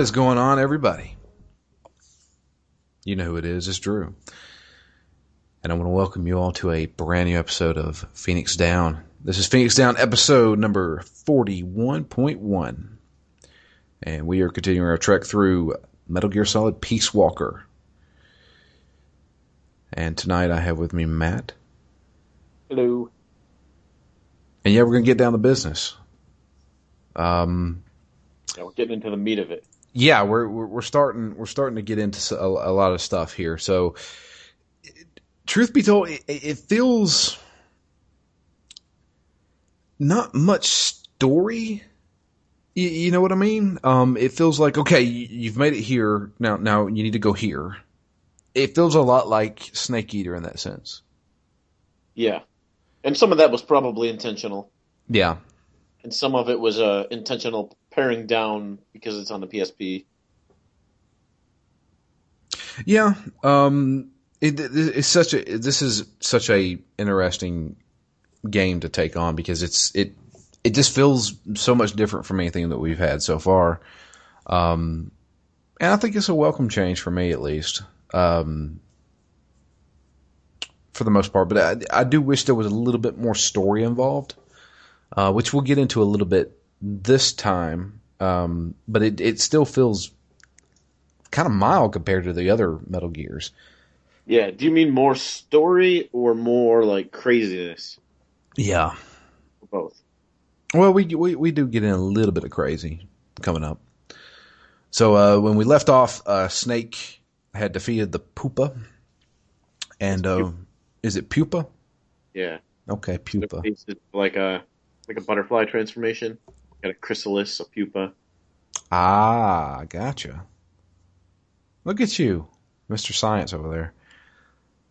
What is going on, everybody? You know who it is. It's Drew. And I want to welcome you all to a brand new episode of Phoenix Down. This is Phoenix Down episode number 41.1. And we are continuing our trek through Metal Gear Solid Peace Walker. And tonight I have with me Matt. Hello. And yeah, we're going to get down to business. Um, yeah, we're getting into the meat of it yeah, we're, we're starting we're starting to get into a, a lot of stuff here. So, truth be told, it, it feels not much story. You, you, know what I mean? Um, it feels like okay, you've made it here. Now, now you need to go here. It feels a lot like Snake Eater in that sense. Yeah, and some of that was probably intentional. Yeah, and some of it was uh, intentional paring down because it's on the PSP. Yeah, um, it, it's such a this is such a interesting game to take on because it's it it just feels so much different from anything that we've had so far. Um, and I think it's a welcome change for me at least. Um, for the most part, but I, I do wish there was a little bit more story involved, uh, which we'll get into a little bit this time, um, but it it still feels kind of mild compared to the other Metal Gears. Yeah. Do you mean more story or more like craziness? Yeah. Both. Well, we we we do get in a little bit of crazy coming up. So uh, when we left off, uh, Snake had defeated the Pupa, and uh, is it Pupa? Yeah. Okay, Pupa. Like a like a butterfly transformation. Got a chrysalis, a pupa. Ah, gotcha. Look at you, Mr. Science over there.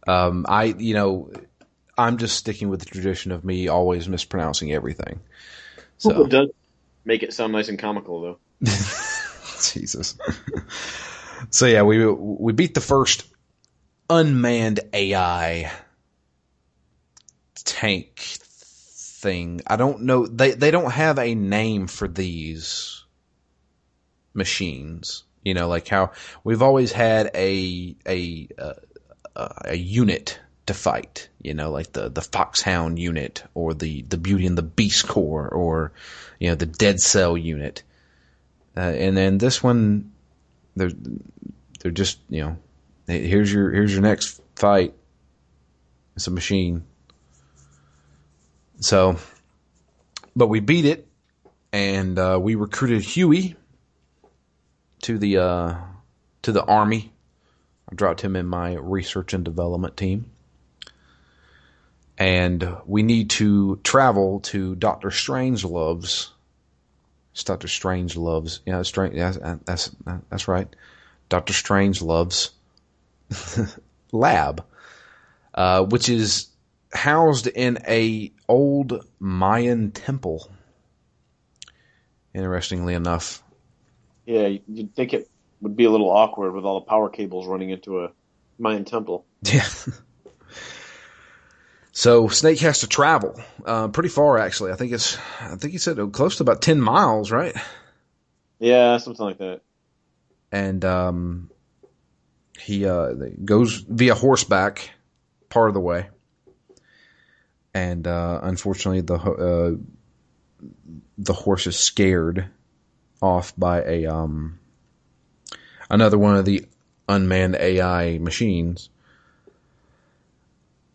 Um, I, you know, I'm just sticking with the tradition of me always mispronouncing everything. So it does make it sound nice and comical, though. Jesus. so yeah, we we beat the first unmanned AI tank thing. I don't know. They they don't have a name for these machines. You know, like how we've always had a a a, a unit to fight. You know, like the the Foxhound unit or the the Beauty and the Beast Corps or you know the Dead Cell unit. Uh, and then this one, they're they're just you know, here's your here's your next fight. It's a machine. So, but we beat it, and uh, we recruited Huey to the uh, to the army. I dropped him in my research and development team, and we need to travel to Doctor Strangelove's. It's Doctor Strangelove's. Yeah, strange. Yeah, that's that's right. Doctor Strangelove's lab, uh, which is housed in a old Mayan temple. Interestingly enough. Yeah, you'd think it would be a little awkward with all the power cables running into a Mayan temple. Yeah. so Snake has to travel uh, pretty far, actually. I think it's, I think he said close to about ten miles, right? Yeah, something like that. And um, he uh, goes via horseback part of the way, and uh, unfortunately the uh, the horse is scared off by a um another one of the unmanned AI machines,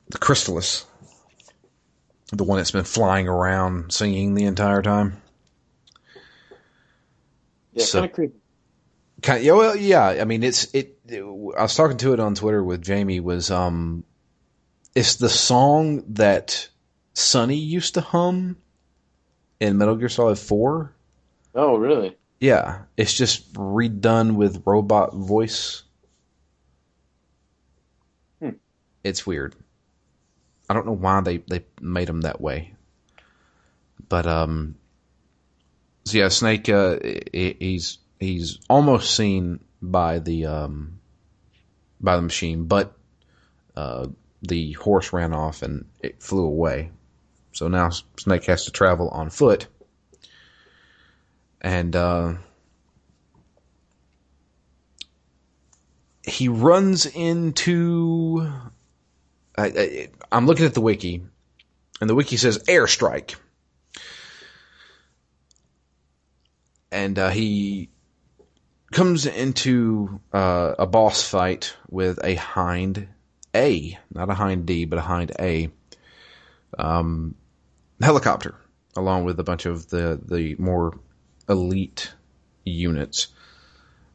the Chrysalis, the one that's been flying around singing the entire time. Yeah, So- kind of creepy. Kind yeah, well, yeah. I mean, it's it, I was talking to it on Twitter with Jamie. Was um, it's the song that Sunny used to hum in Metal Gear Solid Four. Oh, really? Yeah, it's just redone with robot voice. Hmm. It's weird. I don't know why they they made him that way. But um, so yeah, Snake. Uh, he's he's almost seen by the um by the machine, but uh, the horse ran off and it flew away. So now Snake has to travel on foot and uh, he runs into. I, I, I'm looking at the wiki, and the wiki says airstrike, and uh, he comes into uh, a boss fight with a hind A, not a hind D, but a hind A, um, helicopter, along with a bunch of the the more elite units.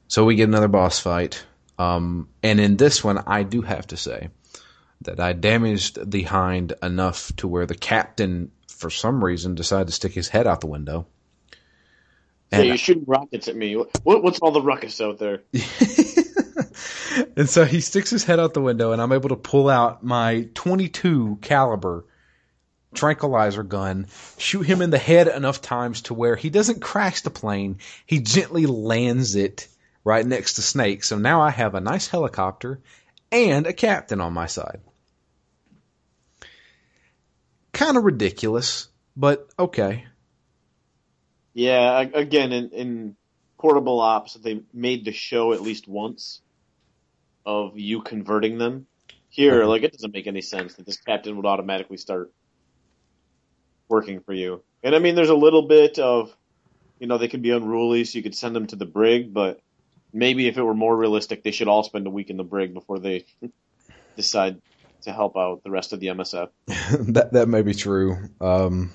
So we get another boss fight. Um, and in this one, I do have to say that I damaged the hind enough to where the captain, for some reason, decided to stick his head out the window. Yeah, And, you're shooting rockets at me. What, what's all the ruckus out there? and so he sticks his head out the window, and I'm able to pull out my 22 caliber tranquilizer gun, shoot him in the head enough times to where he doesn't crash the plane. He gently lands it right next to Snake. So now I have a nice helicopter and a captain on my side. Kind of ridiculous, but okay. Yeah, again, in, in portable ops, they made the show at least once of you converting them. Here, Mhm. like, it doesn't make any sense that this captain would automatically start working for you. And I mean, there's a little bit of, you know, they could be unruly, so you could send them to the brig, but maybe if it were more realistic, they should all spend a week in the brig before they decide to help out the rest of the MSF. that that may be true. Um,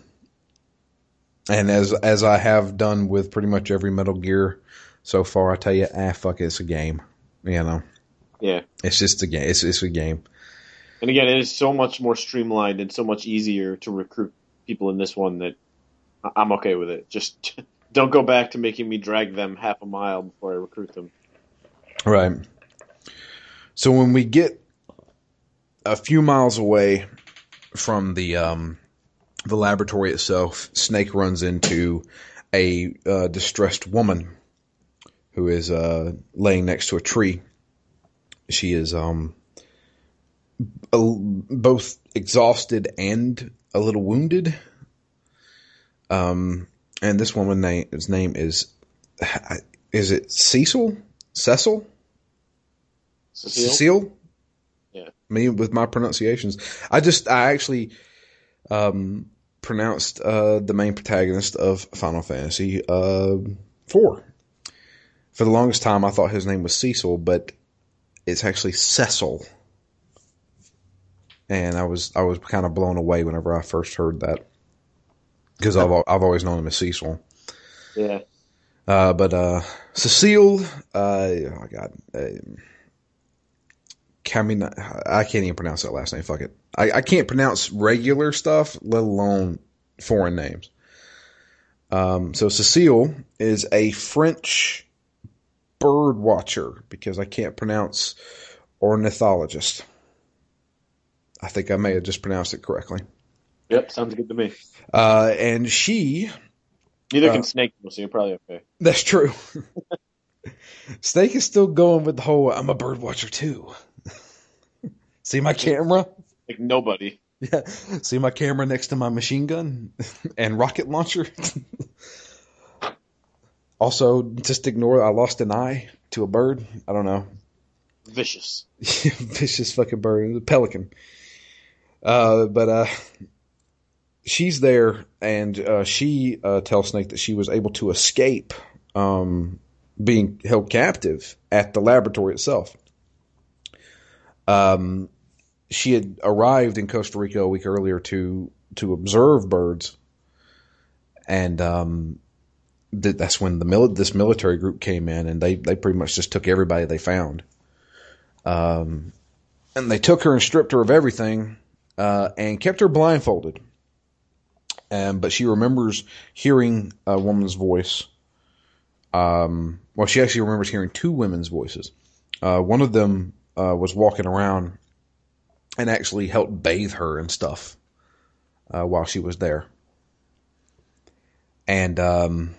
and as as I have done with pretty much every Metal Gear so far, I tell you, ah, fuck it's a game. You know, Yeah. it's just a game. It's it's a game. And again, it is so much more streamlined and so much easier to recruit people in this one that I'm okay with it. Just don't go back to making me drag them half a mile before I recruit them. Right. So when we get a few miles away from the um, the laboratory itself, Snake runs into a uh, distressed woman who is uh, laying next to a tree. She is um, both exhausted and a little wounded. Um, and this woman name his name is is it Cecil? Cecil? Cecile? Cecile? Yeah. Me with my pronunciations. I just I actually um pronounced uh the main protagonist of Final Fantasy uh 4. For the longest time I thought his name was Cecil, but it's actually Cecil. And I was I was kind of blown away whenever I first heard that. Cuz I've I've always known him as Cecil. Yeah. Uh, but uh, Cecile, uh, oh my god, uh, Camina, I can't even pronounce that last name. Fuck it, I, I can't pronounce regular stuff, let alone foreign names. Um, so Cecile is a French bird watcher because I can't pronounce ornithologist. I think I may have just pronounced it correctly. Yep, sounds good to me. Uh, and she Neither Uh, can Snake, so you're probably okay. That's true. Snake is still going with the whole I'm a bird watcher too. See my camera? Like nobody. Yeah. See my camera next to my machine gun and rocket launcher? Also, just ignore I lost an eye to a bird. I don't know. Vicious. vicious fucking bird, the pelican. Uh, but uh, she's there, and uh, she uh, tells Snake that she was able to escape um, being held captive at the laboratory itself. Um, she had arrived in Costa Rica a week earlier to to observe birds, and um, th- that's when the mil- this military group came in, and they they pretty much just took everybody they found. Um, and they took her and stripped her of everything, uh, and kept her blindfolded. Um, but she remembers hearing a woman's voice. Um, well, she actually remembers hearing two women's voices. Uh, one of them uh, was walking around and actually helped bathe her and stuff uh, while she was there. And um,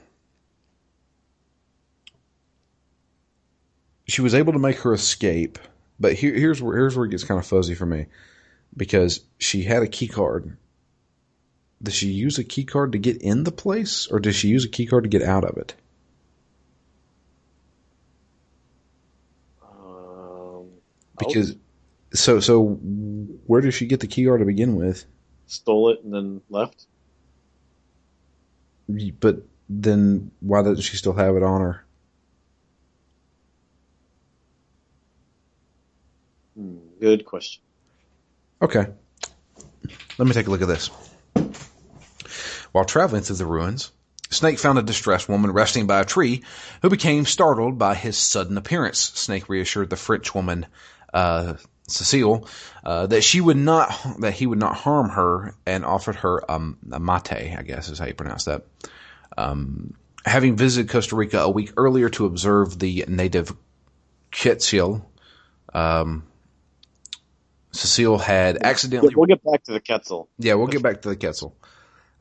she was able to make her escape. But here, here's where here's where it gets kind of fuzzy for me because she had a key card. Did she use a key card to get in the place, or did she use a key card to get out of it? Um, Because so so where did she get the key card to begin with? stole it and then left. But then why doesn't she still have it on her? Hmm, good question. Okay. Let me take a look at this. While traveling through the ruins, Snake found a distressed woman resting by a tree who became startled by his sudden appearance. Snake reassured the French woman, uh, Cecile, uh, that she would not, that he would not harm her and offered her um, a mate, I guess is how you pronounce that. Um, having visited Costa Rica a week earlier to observe the native Quetzal, um, Cecile had accidentally We'll get back to the Quetzal. yeah, we'll get back to the Quetzal.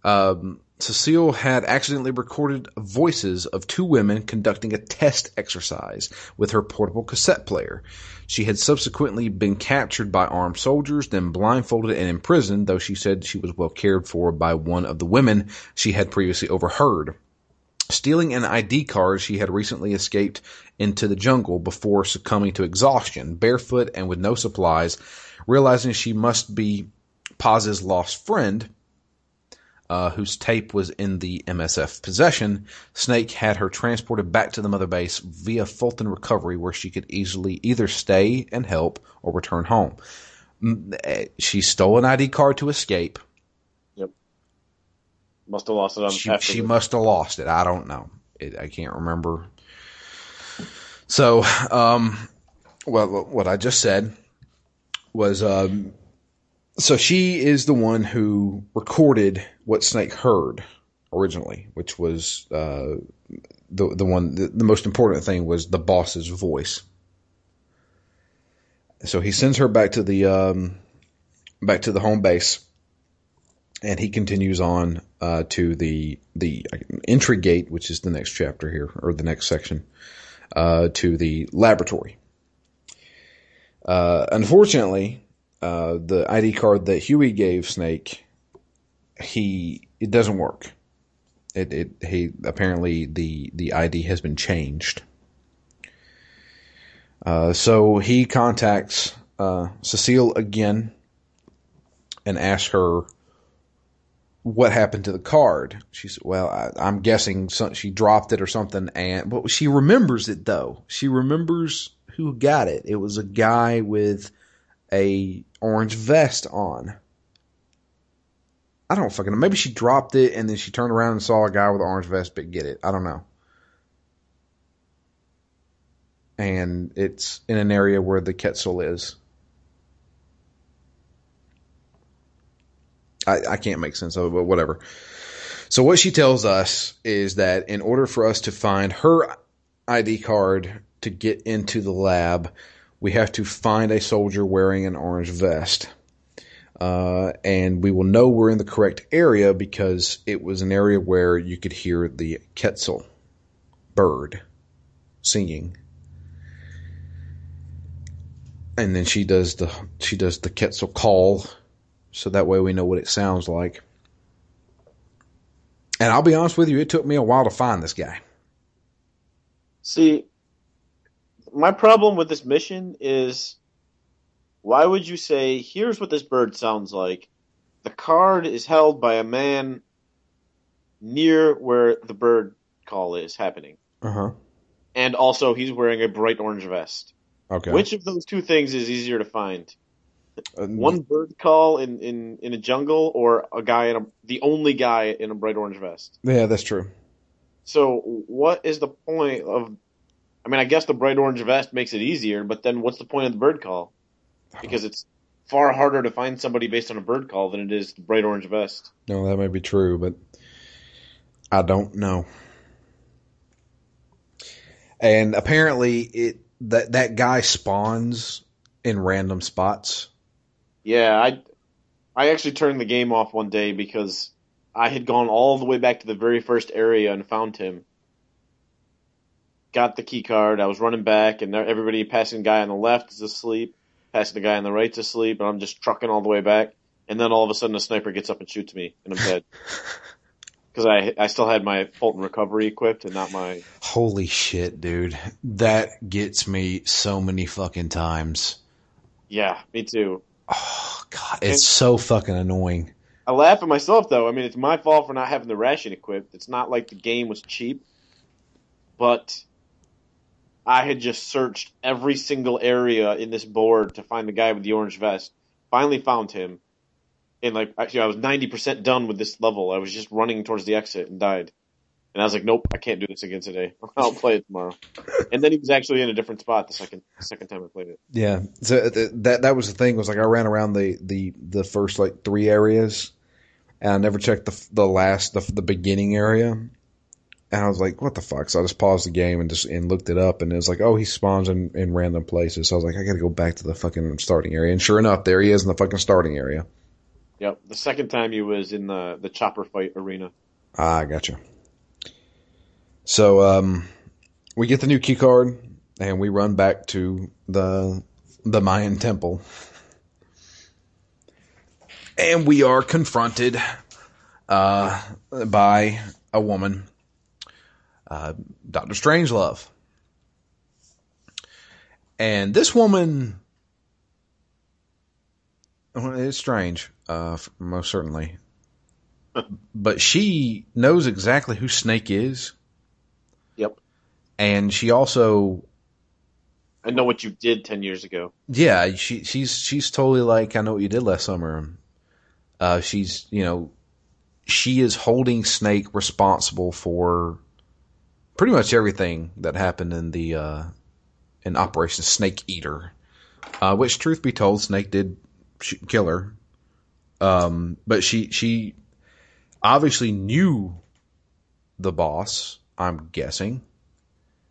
Um, Cecile had accidentally recorded voices of two women conducting a test exercise with her portable cassette player. She had subsequently been captured by armed soldiers, then blindfolded and imprisoned, though she said she was well cared for by one of the women she had previously overheard. Stealing an ID card, she had recently escaped into the jungle before succumbing to exhaustion, barefoot and with no supplies, realizing she must be Paz's lost friend, uh, whose tape was in the MSF possession, Snake had her transported back to the mother base via Fulton Recovery, where she could easily either stay and help or return home. Eh, She stole an ID card to escape. Yep. Must have lost it on She, she must have lost it. I don't know. It, I can't remember. So, um, well, what I just said was, um, so she is the one who recorded what Snake heard originally, which was uh, the the one. The, the most important thing was the boss's voice. So he sends her back to the um, back to the home base, and he continues on uh, to the the entry gate, which is the next chapter here or the next section, uh, to the laboratory. Uh, unfortunately, uh, the ID card that Huey gave Snake, he it doesn't work. It it he apparently the the ID has been changed. Uh, so he contacts uh, Cecile again and asks her what happened to the card. She said, "Well, I, I'm guessing some, she dropped it or something." And but she remembers it though. She remembers who got it. It was a guy with a orange vest on. I don't fucking know. Maybe she dropped it and then she turned around and saw a guy with an orange vest but get it. I don't know. And it's in an area where the Quetzal is. I, I can't make sense of it, but whatever. So what she tells us is that in order for us to find her ID card to get into the lab, we have to find a soldier wearing an orange vest. Uh, and we will know we're in the correct area because it was an area where you could hear the Quetzal bird singing. And then she does the she does the Quetzal call, so that way we know what it sounds like. And I'll be honest with you, it took me a while to find this guy. See, my problem with this mission is why would you say, here's what this bird sounds like? The card is held by a man near where the bird call is happening. Uh huh. And also, he's wearing a bright orange vest. Okay. Which of those two things is easier to find? Uh, One bird call in, in, in a jungle, or a guy in a the only guy in a bright orange vest? Yeah, that's true. So, what is the point of? I mean, I guess the bright orange vest makes it easier, but then what's the point of the bird call? Because it's far harder to find somebody based on a bird call than it is the bright orange vest. No, that may be true, but I don't know. And apparently, it that that guy spawns in random spots. Yeah, I I actually turned the game off one day because I had gone all the way back to the very first area and found him. Got the key card. I was running back, and everybody passing the guy on the left is asleep, passing the guy on the right right's asleep, and I'm just trucking all the way back. And then all of a sudden, a sniper gets up and shoots me, and I'm dead. Because I I still had my Fulton recovery equipped and not my Holy shit, dude. That gets me so many fucking times. yeah me too. Oh god, it's so fucking annoying. I laugh at myself though. I mean, it's my fault for not having the ration equipped. It's not like the game was cheap, but I had just searched every single area in this board to find the guy with the orange vest. Finally found him, and like actually, I was ninety percent done with this level. I was just running towards the exit and died. And I was like, nope, I can't do this again today. I'll play it tomorrow. And then he was actually in a different spot the second second time I played it. Yeah, so uh, th- that that was the thing was like I ran around the the the first like three areas, and I never checked the the last the the beginning area, and I was like, what the fuck? So I just paused the game and just and looked it up, and it was like, oh, he spawns in in random places. So I was like, I got to go back to the fucking starting area, and sure enough, there he is in the fucking starting area. Yep. The second time he was in the the chopper fight arena. Ah, I gotcha. So um, we get the new key card, and we run back to the the Mayan temple, and we are confronted uh, by a woman, uh, Doctor Strangelove, and this woman. Well, it's strange, uh, most certainly but she knows exactly who Snake is, Yep. and she also, I know what you did ten years ago. yeah, she she's she's totally like I know what you did last summer. Uh, she's you know, she is holding Snake responsible for pretty much everything that happened in the uh, in Operation Snake Eater, uh, which truth be told, Snake did sh- kill her. Um, but she she obviously knew the boss. I'm guessing.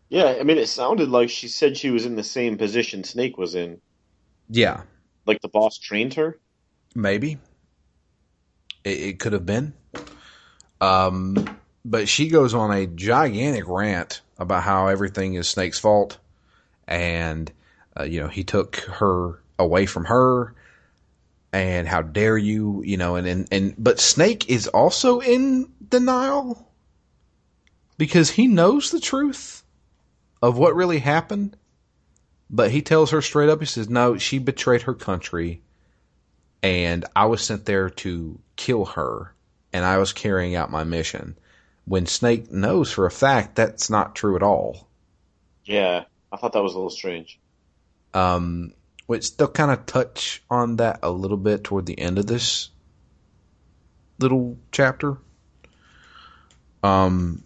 Yeah, I mean, it sounded like she said she was in the same position Snake was in. Yeah, Like the boss trained her. maybe it, it could have been. Um, but she goes on a gigantic rant about how everything is Snake's fault, and uh, you know he took her away from her, and how dare you, you know, and and, and but Snake is also in denial because he knows the truth of what really happened. But he tells her straight up, he says, no, she betrayed her country and I was sent there to kill her and I was carrying out my mission. When Snake knows for a fact that's not true at all. Yeah, I thought that was a little strange. Um, which they'll kind of touch on that a little bit toward the end of this little chapter. Um,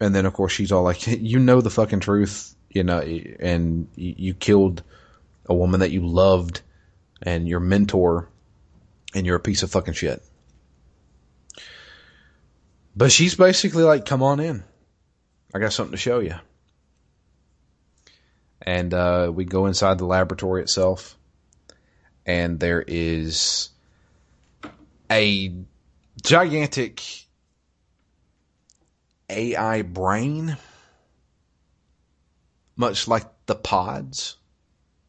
and then of course she's all like, "You know the fucking truth, you know, and you, you killed a woman that you loved and your mentor, and you're a piece of fucking shit." But she's basically like, "Come on in, I got something to show you." And uh, we go inside the laboratory itself, and there is a gigantic AI brain, much like the pods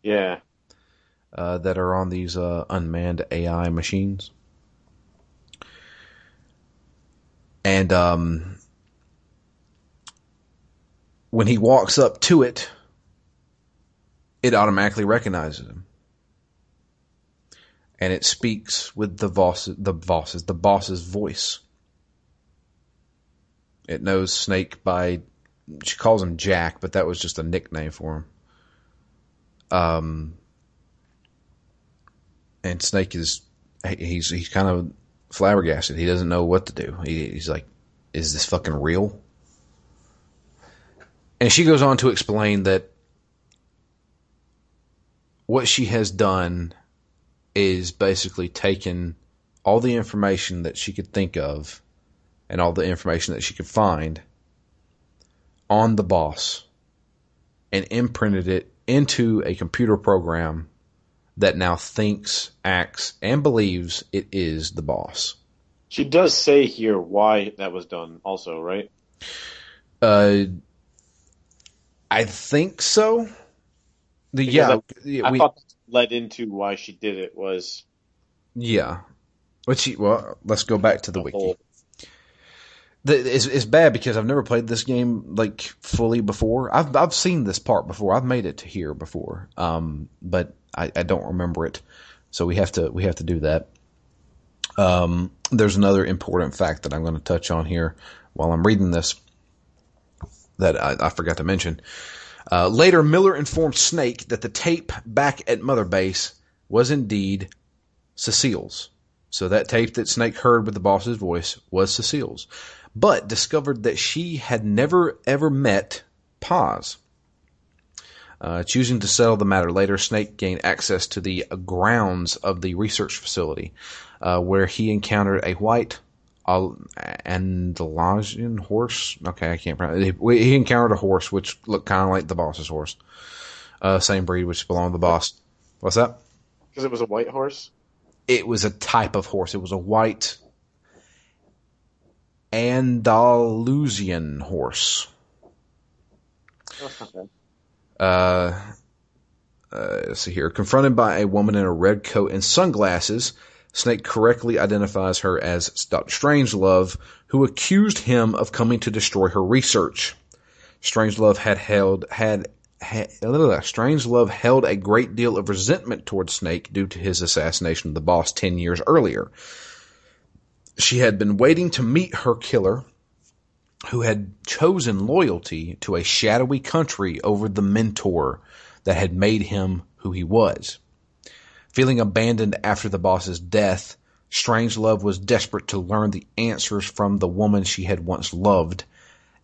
Yeah, uh, that are on these uh, unmanned AI machines. And um, when he walks up to it, it automatically recognizes him. And it speaks with the boss, the boss's, the boss's voice. It knows Snake by, she calls him Jack, but that was just a nickname for him. Um, and Snake is, he's, he's kind of flabbergasted. He doesn't know what to do. He, he's like, is this fucking real? And she goes on to explain that what she has done is basically taken all the information that she could think of and all the information that she could find on the boss and imprinted it into a computer program that now thinks, acts, and believes it is the boss. She does say here why that was done, also, right? Uh, I think so. The yeah, I, I we, thought led into why she did it was yeah. But she well, let's go back to the, the wiki. Whole. It's, it's bad because I've never played this game like fully before. I've I've seen this part before. I've made it to here before, um, but I, I don't remember it. So we have to we have to do that. Um, there's another important fact that I'm going to touch on here while I'm reading this that I, I forgot to mention. Uh, later, Miller informed Snake that the tape back at Mother Base was indeed Cecile's. So that tape that Snake heard with the boss's voice was Cecile's, but discovered that she had never ever met Paz. Uh, choosing to settle the matter later, Snake gained access to the grounds of the research facility, uh, where he encountered a white Andalasian horse. Okay, I can't pronounce it. He encountered a horse which looked kind of like the boss's horse. Uh, same breed, which belonged to the boss. What's that? Because it was a white horse? It was a type of horse. It was a white Andalusian horse. Okay. Uh, uh, let's see here. Confronted by a woman in a red coat and sunglasses, Snake correctly identifies her as Dr. Strangelove, who accused him of coming to destroy her research. Strangelove had held had, had Strangelove held a great deal of resentment towards Snake due to his assassination of the boss ten years earlier. She had been waiting to meet her killer, who had chosen loyalty to a shadowy country over the mentor that had made him who he was. Feeling abandoned after the boss's death, Strangelove was desperate to learn the answers from the woman she had once loved,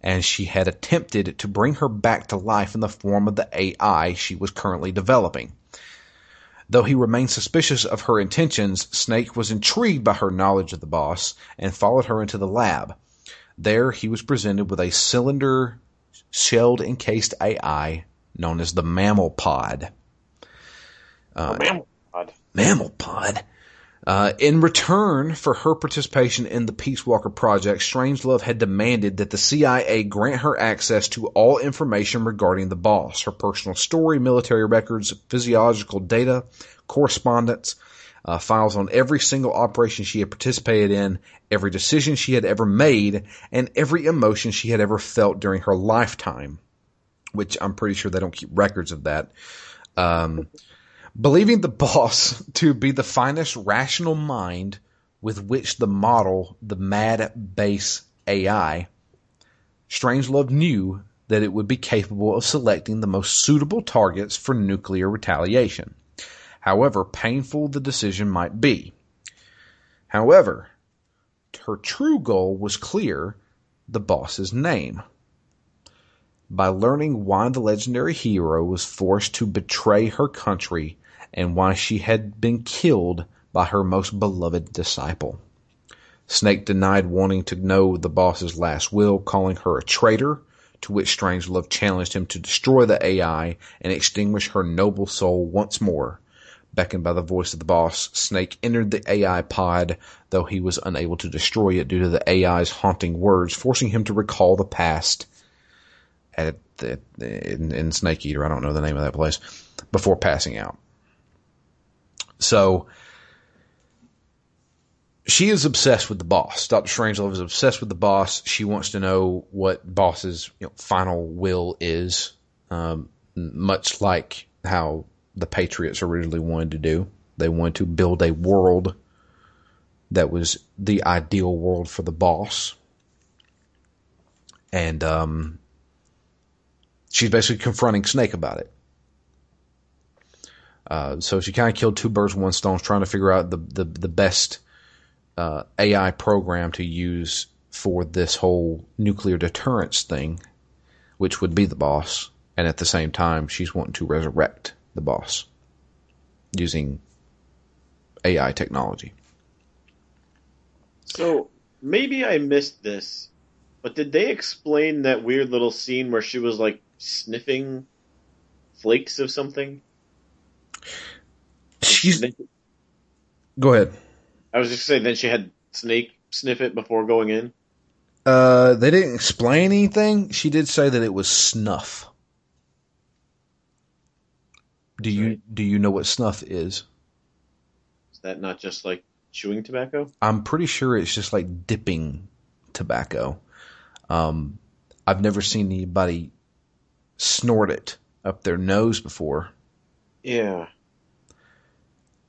and she had attempted to bring her back to life in the form of the AI she was currently developing. Though he remained suspicious of her intentions, Snake was intrigued by her knowledge of the boss and followed her into the lab. There he was presented with a cylinder shelled encased AI known as the Mammal Pod. Uh, mammal Mammal Pod. Uh, in return for her participation in the Peace Walker project, Strangelove had demanded that the CIA grant her access to all information regarding the boss, her personal story, military records, physiological data, correspondence, uh, files on every single operation she had participated in, every decision she had ever made, and every emotion she had ever felt during her lifetime. Which I'm pretty sure they don't keep records of that. Um, Believing the boss to be the finest rational mind with which the model the mad base AI, Strangelove knew that it would be capable of selecting the most suitable targets for nuclear retaliation, however painful the decision might be. However, her true goal was clear the boss's name. By learning why the legendary hero was forced to betray her country and why she had been killed by her most beloved disciple. Snake denied wanting to know the boss's last will, calling her a traitor, to which Strangelove challenged him to destroy the AI and extinguish her noble soul once more. Beckoned by the voice of the boss, Snake entered the AI pod, though he was unable to destroy it due to the AI's haunting words, forcing him to recall the past at the, in, in Snake Eater. I don't know the name of that place before passing out. So she is obsessed with the boss. Doctor Strangelove is obsessed with the boss. She wants to know what boss's you know, final will is, um, much like how the Patriots originally wanted to do. They wanted to build a world that was the ideal world for the boss. And um, she's basically confronting Snake about it. Uh, so she kind of killed two birds with one stone, trying to figure out the the, the best uh, AI program to use for this whole nuclear deterrence thing, which would be the boss. And at the same time, she's wanting to resurrect the boss using AI technology. So maybe I missed this, but did they explain that weird little scene where she was like sniffing flakes of something? She's. Then- Go ahead. I was just saying, then she had Snake sniff it before going in. Uh, they didn't explain anything. She did say that it was snuff. Do you Right. do you know what snuff is? Is that not just like chewing tobacco? I'm pretty sure it's just like dipping tobacco. Um, I've never seen anybody snort it up their nose before. Yeah.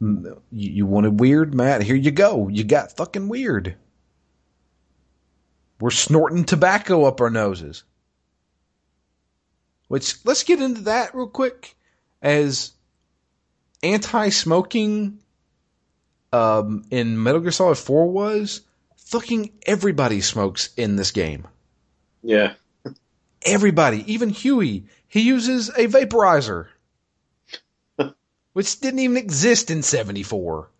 Mm, You, you wanted weird, Matt? Here you go. You got fucking weird. We're snorting tobacco up our noses. Which let's get into that real quick. As anti-smoking um, in Metal Gear Solid 4 was, fucking everybody smokes in this game. Yeah. Everybody, even Huey, he uses a vaporizer, which didn't even exist in '74.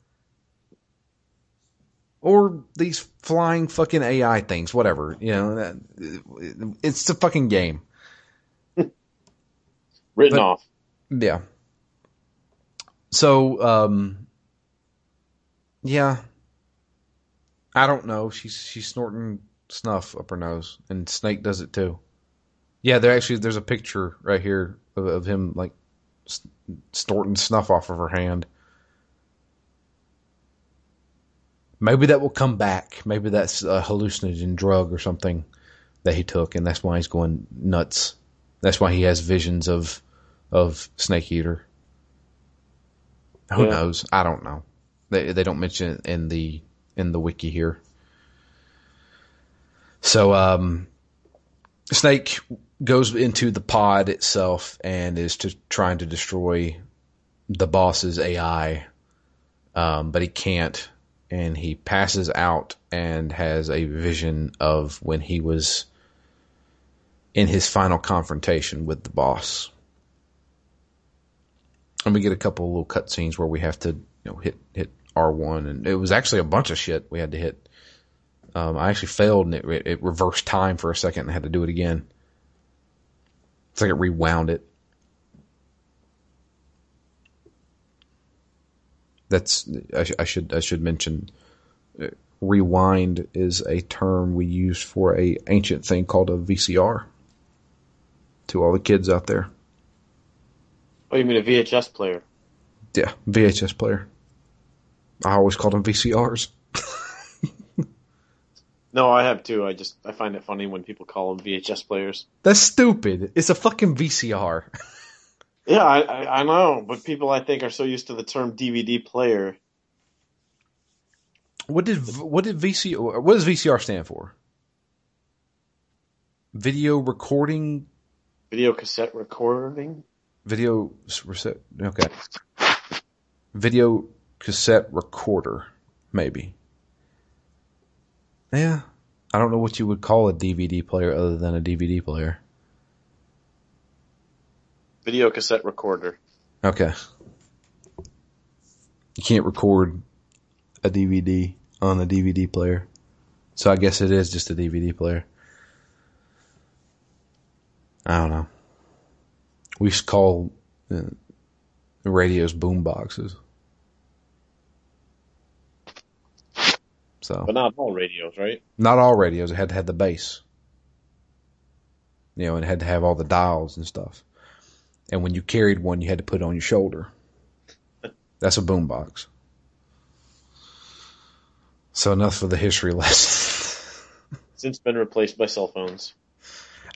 Or these flying fucking AI things, whatever. You know, it's a fucking game. Written But- off. Yeah. So, um, yeah, I don't know. She's she's snorting snuff up her nose, and Snake does it too. Yeah, there actually there's a picture right here of, of him like snorting snuff off of her hand. Maybe that will come back. Maybe that's a hallucinogen drug or something that he took, and that's why he's going nuts. That's why he has visions of of Snake Eater. Who Yeah. knows? I don't know. They they don't mention it in the in the wiki here. So um Snake goes into the pod itself and is trying to destroy the boss's AI. Um, but he can't and he passes out and has a vision of when he was in his final confrontation with the boss. And we get a couple little cutscenes where we have to, you know, hit hit R one, and it was actually a bunch of shit we had to hit. Um, I actually failed, and it it reversed time for a second, and had to do it again. It's like it rewound it. That's I, sh- I should I should mention. uh, Rewind is a term we use for a ancient thing called a VCR. To all the kids out there. Oh, you mean a VHS player? Yeah, VHS player. I always called them VCRs. No, I have too. I just I find it funny when people call them VHS players. That's stupid. It's a fucking VCR. Yeah, I, I I know, but people I think are so used to the term DVD player. What did what did VCR? What does VCR stand for? Video recording, Video cassette recording? video Okay, video cassette recorder, maybe. Yeah, I don't know what you would call a DVD player other than a DVD player. Video cassette recorder. Okay. You can't record a DVD on a DVD player. So I guess it is just a DVD player. I don't know. We used to call uh, radios boom boxes. So But not all radios, right? not all radios it had to have the bass, You know, and it had to have all the dials and stuff. And when you carried one, you had to put it on your shoulder. That's a boombox. So enough for the history lesson. Since been replaced by cell phones.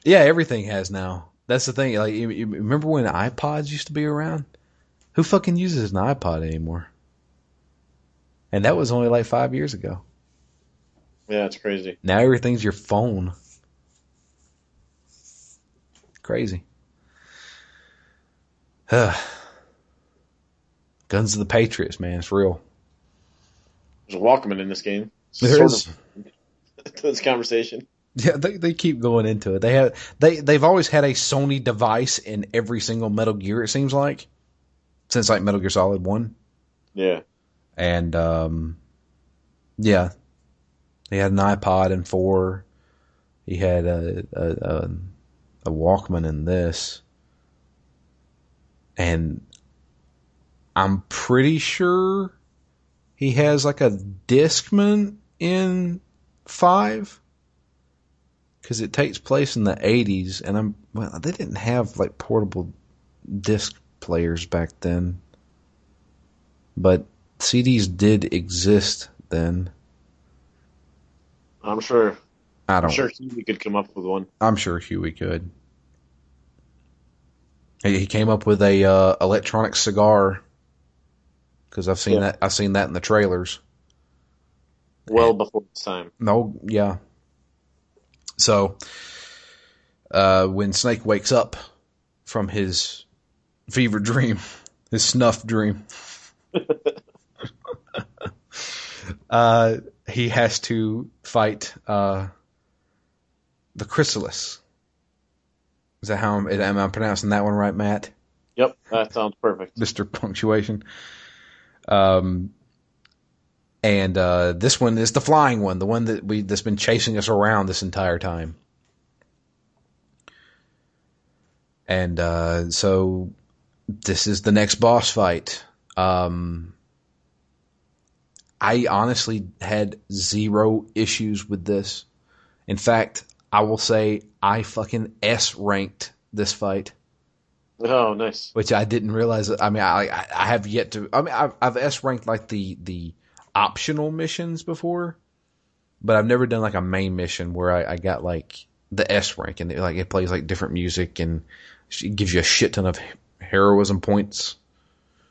yeah, everything has now. That's the thing. Like, you, you remember when iPods used to be around? Who fucking uses an iPod anymore? And that was only like five years ago. Yeah, it's crazy. Now everything's your phone. Crazy. Guns of the Patriots, man, it's real. There's a Walkman in this game. There of this conversation. Yeah, they they keep going into it. They have they they've always had a Sony device in every single Metal Gear. It seems like since like Metal Gear Solid One, Yeah. and um, yeah, he had an iPod in four. He had a a, a, a Walkman in this, and I'm pretty sure he has like a Discman in five because it takes place in the 80s and i'm well they didn't have like portable disc players back then. But cds did exist then I'm sure. i don't. I'm sure we could come up with one. i'm sure huey could he came up with a uh, electronic cigar because i've seen Yeah. that i've seen that in the trailers Well before its time. No, yeah. So, uh, when Snake wakes up from his fever dream, his snuff dream, uh, he has to fight uh, the Chrysalis. Is that how I'm, am I pronouncing that one right, Matt? Yep, that sounds perfect. Mister Punctuation. Um, and uh, this one is the flying one, the one that we that's been chasing us around this entire time. And uh, so this is the next boss fight. Um, I honestly had zero issues with this. In fact, I will say I fucking S ranked this fight Oh, nice. which I didn't realize. I mean, I I have yet to. I mean, I've, I've S ranked like the the optional missions before, but I've never done like a main mission where I, I got like the S rank and it, like it plays like different music and it gives you a shit ton of heroism points.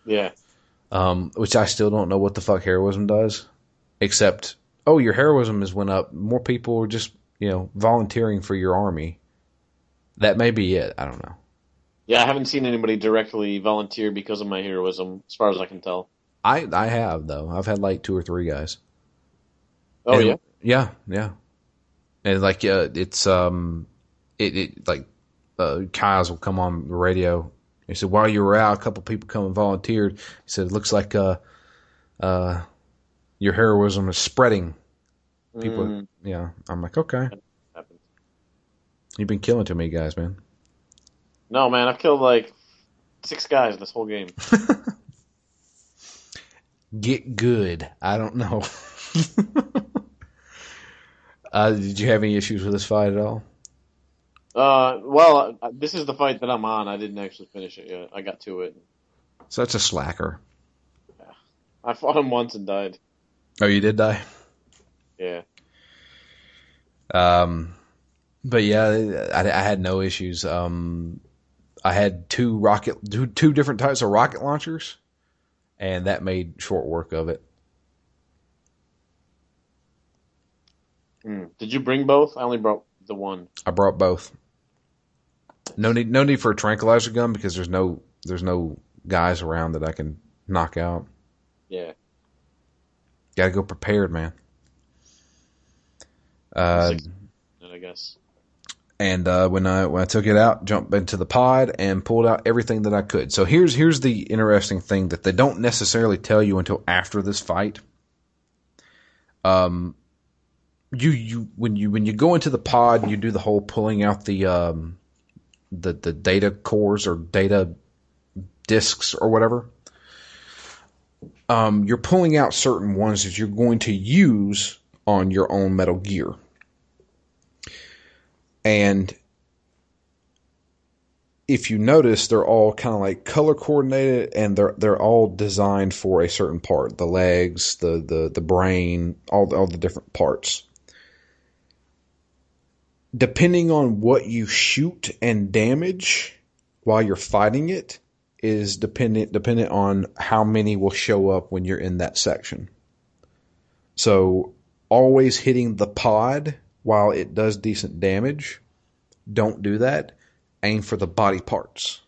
Yeah. Um, which I still don't know what the fuck heroism does, except oh, your heroism has went up. More people are just you know volunteering for your army. That may be it. I don't know. Yeah, I haven't seen anybody directly volunteer because of my heroism, as far as I can tell. I I have though. I've had like two or three guys. Oh, And- yeah? yeah, yeah. And like, uh, it's um, it, it like, uh, Kyle's will come on the radio. He said, while you were out, a couple people come and volunteered. He said, it looks like uh, uh, your heroism is spreading. People, Mm, yeah. I'm like, okay, you've been killing too many guys, man. No, man, I've killed like six guys in this whole game. Get good. I don't know. uh, did you have any issues with this fight at all? Uh, well, uh, this is the fight that I'm on. I didn't actually finish it yet. I got to it. Such a slacker. Yeah. I fought him once and died. Oh, you did die. Yeah. Um, but yeah, I, I had no issues. Um, I had two rocket, two, two different types of rocket launchers, and that made short work of it. Mm. Did you bring both? I only brought the one. I brought both. No need, no need for a tranquilizer gun because there's no, there's no guys around that I can knock out. Yeah. Got to go prepared, man. Uh, Six, I guess. and uh, when I when I took it out, jumped into the pod and pulled out everything that I could. So here's here's the interesting thing that they don't necessarily tell you until after this fight. Um, you you when you when you go into the pod, and you do the whole pulling out the um the the data cores or data disks or whatever. Um, you're pulling out certain ones that you're going to use on your own Metal Gear. And if you notice, they're all kind of like color coordinated, and they're they're all designed for a certain part: the legs, the the the brain, all all the different parts. Depending on what you shoot and damage while you're fighting it is dependent dependent on how many will show up when you're in that section. So always hitting the pod while it does decent damage. Don't do that. Aim for the body parts.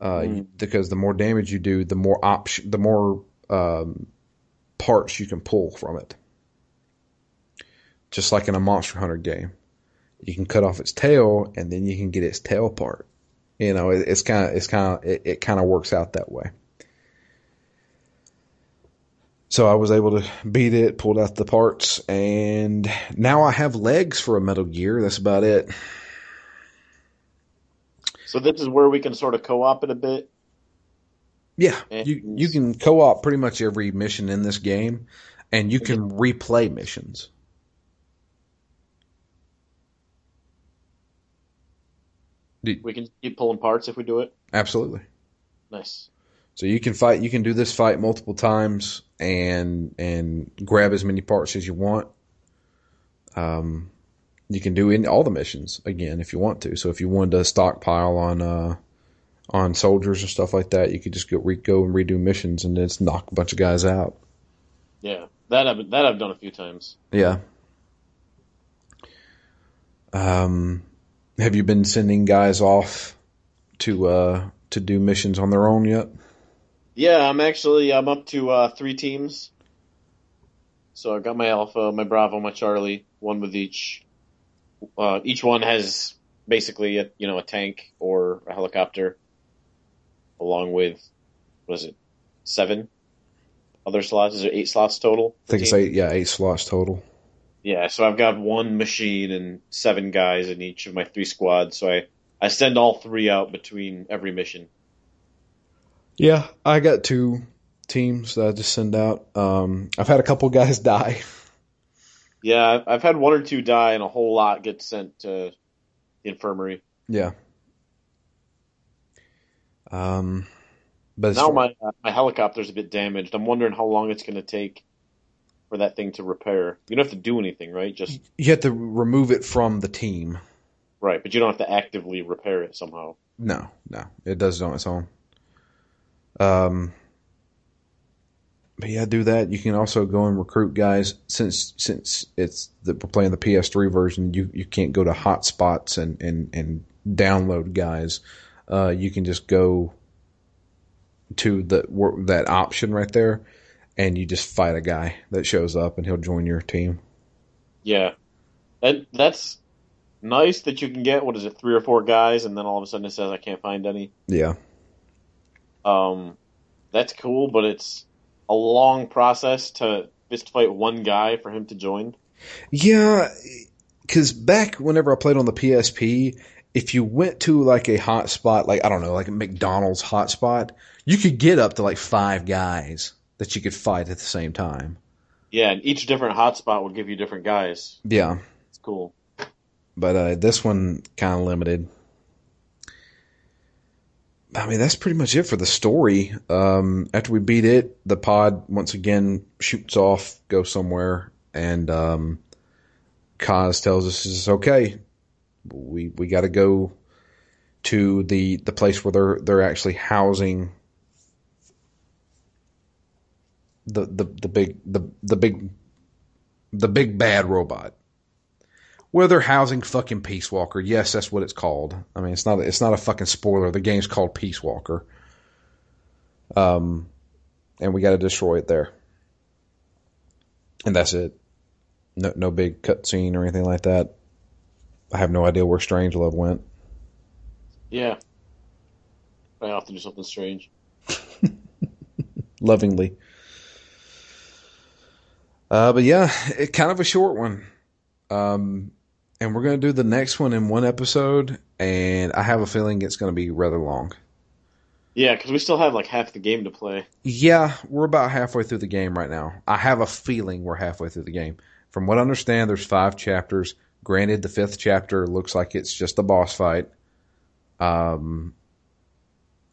Uh, Mm. because the more damage you do, the more option, the more um, parts you can pull from it. Just like in a Monster Hunter game, you can cut off its tail and then you can get its tail part. You know, it, it's kind of it's kind of it, it kind of works out that way. So I was able to beat it, pulled out the parts, and now I have legs for a Metal Gear. That's about it. So this is where we can sort of co-op it a bit. Yeah, And- you you can co-op pretty much every mission in this game, and you can replay missions. We can keep pulling parts if we do it. Absolutely. Nice. So you can fight. You can do this fight multiple times and and grab as many parts as you want. Um, you can do in all the missions again if you want to. So if you wanted to stockpile on uh on soldiers and stuff like that, you could just go re- go and redo missions and just knock a bunch of guys out. Yeah, that I've that I've done a few times. Yeah. Um, have you been sending guys off to uh to do missions on their own yet? Yeah, I'm actually I'm up to uh, three teams. So I've got my Alpha, my Bravo, my Charlie, one with each. Uh, each one has basically a you know a tank or a helicopter, along with what is it, seven other slots? Is there eight slots total? I think it's eight. Yeah, eight slots total. Yeah, so I've got one machine and seven guys in each of my three squads. So I I send all three out between every mission. Yeah, I got two teams that I just send out. Um, I've had a couple guys die. Yeah, I've- had one or two die, and a whole lot get sent to the infirmary. Yeah. Um, but Now my uh, my helicopter's a bit damaged. I'm wondering how long it's going to take for that thing to repair. You don't have to do anything, right? Just you have to remove it from the team. right, but you don't have to actively repair it somehow. No, no, it does it on its own. Um, but yeah, do that. You can also go and recruit guys since since it's the, we're playing the PS3 version. You you can't go to hotspots and and and download guys. Uh, you can just go to the that option right there, and you just fight a guy that shows up, and he'll join your team. Yeah, that that's nice that you can get what is it, three or four guys, and then all of a sudden it says I can't find any. Yeah, Um, that's cool, but it's a long process to fist fight one guy for him to join. Yeah, because back whenever I played on the PSP, if you went to like a hotspot, like I don't know, like a McDonald's hotspot, you could get up to like five guys that you could fight at the same time. Yeah, and each different hotspot would give you different guys. Yeah, It's cool. but uh, this one kind of limited. I mean, that's pretty much it for the story. Um, after we beat it, the pod once again shoots off, goes somewhere, and um, Kaz tells us it's okay. We we got to go to the the place where they're they're actually housing the the the big the the big the big bad robot where they're housing fucking Peace Walker. Yes, that's what it's called. I mean, it's not it's not a fucking spoiler. The game's called Peace Walker. Um, and we got to destroy it there, and that's it. No, no big cutscene or anything like that. I have no idea where Strangelove went. Yeah. I have to do something strange. Lovingly. Uh, but yeah, it kind of a short one. Um, and we're going to do the next one in one episode, and I have a feeling it's going to be rather long. Yeah, because we still have like half the game to play. Yeah, we're about halfway through the game right now. I have a feeling we're halfway through the game. From what I understand, there's five chapters. Granted, the fifth chapter looks like it's just a boss fight. Um,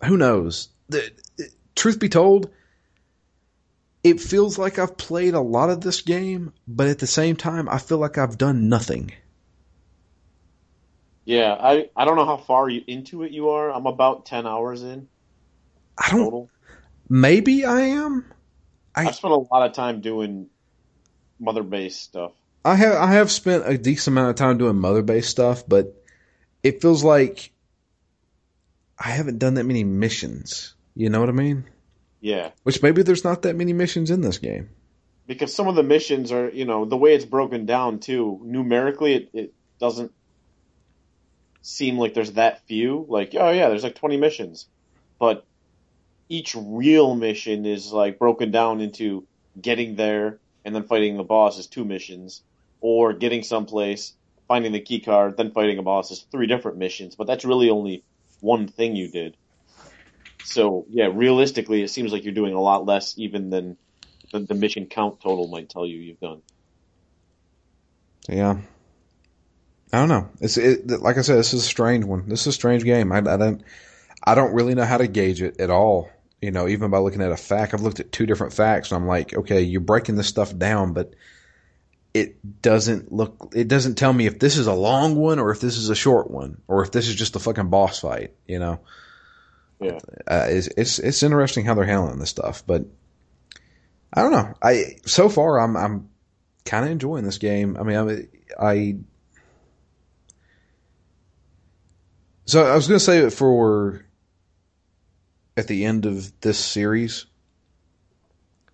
who knows? The, truth be told, it feels like I've played a lot of this game, but at the same time, I feel like I've done nothing. Yeah, I I don't know how far you, into it you are. I'm about ten hours in I don't. total. Maybe I am. I- I spent a lot of time doing mother base stuff. I have I have spent a decent amount of time doing mother base stuff, but it feels like I haven't done that many missions. You know what I mean? Yeah, Which maybe there's not that many missions in this game. because some of the missions are, you know, the way it's broken down too. Numerically, it, it doesn't seem like there's that few. Like, oh yeah, there's like 20 missions, but each real mission is like broken down into getting there and then fighting the boss is two missions, or getting someplace, finding the key card, then fighting a boss is three different missions. But that's really only one thing you did. So yeah, realistically, it seems like you're doing a lot less even than the, the mission count total might tell you you've done. Yeah. I don't know. It's it, like I said. This is a strange one. This is a strange game. I, I don't. I don't really know how to gauge it at all. You know, even by looking at a fact, I've looked at two different facts, and I'm like, okay, you're breaking this stuff down, but it doesn't look. It doesn't tell me if this is a long one or if this is a short one or if this is just a fucking boss fight. You know. Yeah. Uh, it's it's it's interesting how they're handling this stuff, but I don't know. I so far I'm I'm kind of enjoying this game. I mean, I, I so I was going to say it for at the end of this series,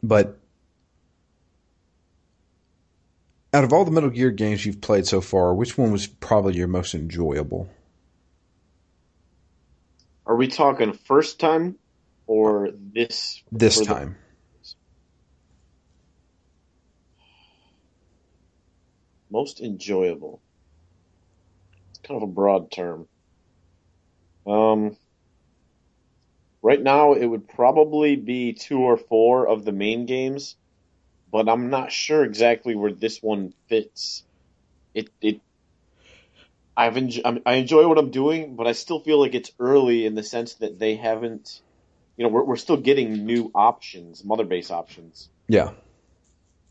but out of all the Metal Gear games you've played so far, which one was probably your most enjoyable? Are we talking first time or this? This for the- time. most enjoyable. It's kind of a broad term. Um, right now it would probably be two or four of the main games, but I'm not sure exactly where this one fits. It it. I've I enjoy what I'm doing, but I still feel like it's early in the sense that they haven't, you know, we're we're still getting new options, mother base options. Yeah.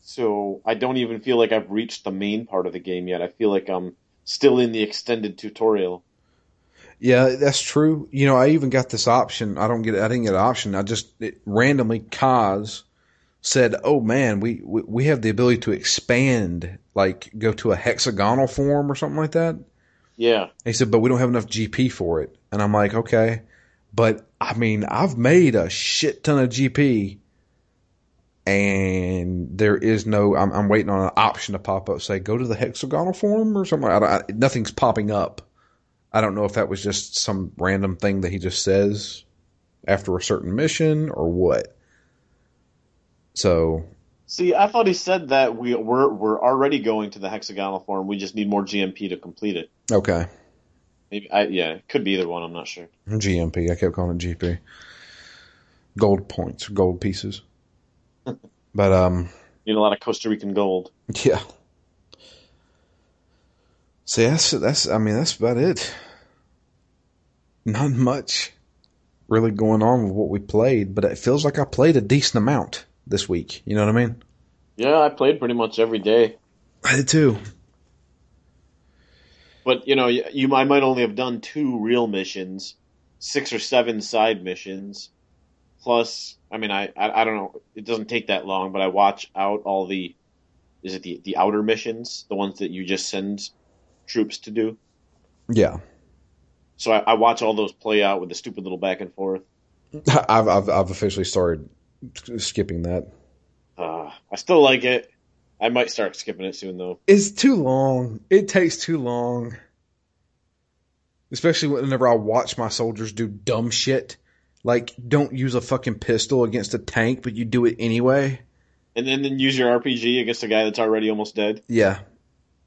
So I don't even feel like I've reached the main part of the game yet. I feel like I'm still in the extended tutorial. Yeah, that's true. You know, I even got this option. I don't get. I didn't get an option. I just it, randomly Kaz said, "Oh man, we, we we have the ability to expand, like go to a hexagonal form or something like that." Yeah, He said, "But we don't have enough GP for it." And I'm like, "Okay," but I mean, I've made a shit ton of GP, and there is no. I'm, I'm waiting on an option to pop up, say go to the hexagonal form or something. I I, nothing's popping up. I don't know if that was just some random thing that he just says after a certain mission or what. So See, I thought he said that we we're we're already going to the hexagonal form. We just need more GMP to complete it. Okay, Maybe I yeah, it could be either one. I'm not sure. GMP. I kept calling it GP. Gold points, gold pieces. But um, You Need a lot of Costa Rican gold. Yeah. See, that's that's. I mean, that's about it. Not much really going on with what we played, but it feels like I played a decent amount this week. You know what I mean? Yeah, I played pretty much every day. I did too. But you know, you, you I might only have done two real missions, six or seven side missions, plus. I mean, I, I I don't know. It doesn't take that long, but I watch out all the. Is it the the outer missions, the ones that you just send troops to do? Yeah, So I, I watch all those play out with the stupid little back and forth. I've I've, I've officially started skipping that. Uh, I still like it. I might start skipping it soon though. It's too long. It takes too long. Especially whenever I watch my soldiers do dumb shit. Like, don't use a fucking pistol against a tank, but you do it anyway. And then, then use your RPG against a guy that's already almost dead. Yeah.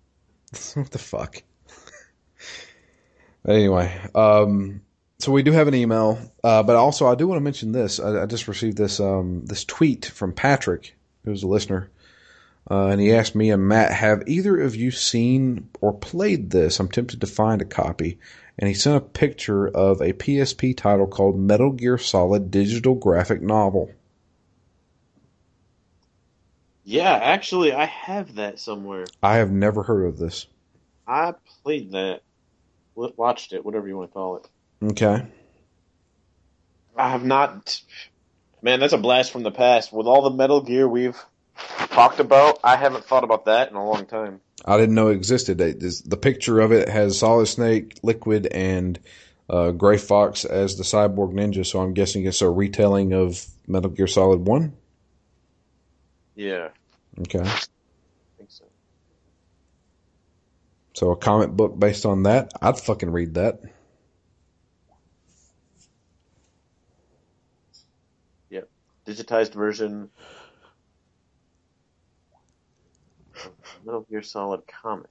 what the fuck? anyway, um, so we do have an email, uh, but also I do want to mention this. I, I just received this um, this tweet from Patrick, who's a listener, uh, and he asked me and Matt, "Have either of you seen or played this?" I'm tempted to find a copy, and he sent a picture of a PSP title called Metal Gear Solid Digital Graphic Novel. Yeah, actually, I have that somewhere. I have never heard of this. I played that. watched it, whatever you want to call it. Okay. I have not. Man, that's a blast from the past. With all the Metal Gear we've talked about, I haven't thought about that in a long time. I didn't know it existed. The picture of it has Solid Snake, Liquid, and uh, Gray Fox as the cyborg ninja. So I'm guessing it's a retelling of Metal Gear Solid One. Yeah. Okay. I think so. So a comic book based on that, I'd fucking read that. Yep. Digitized version. Metal Gear Solid comic.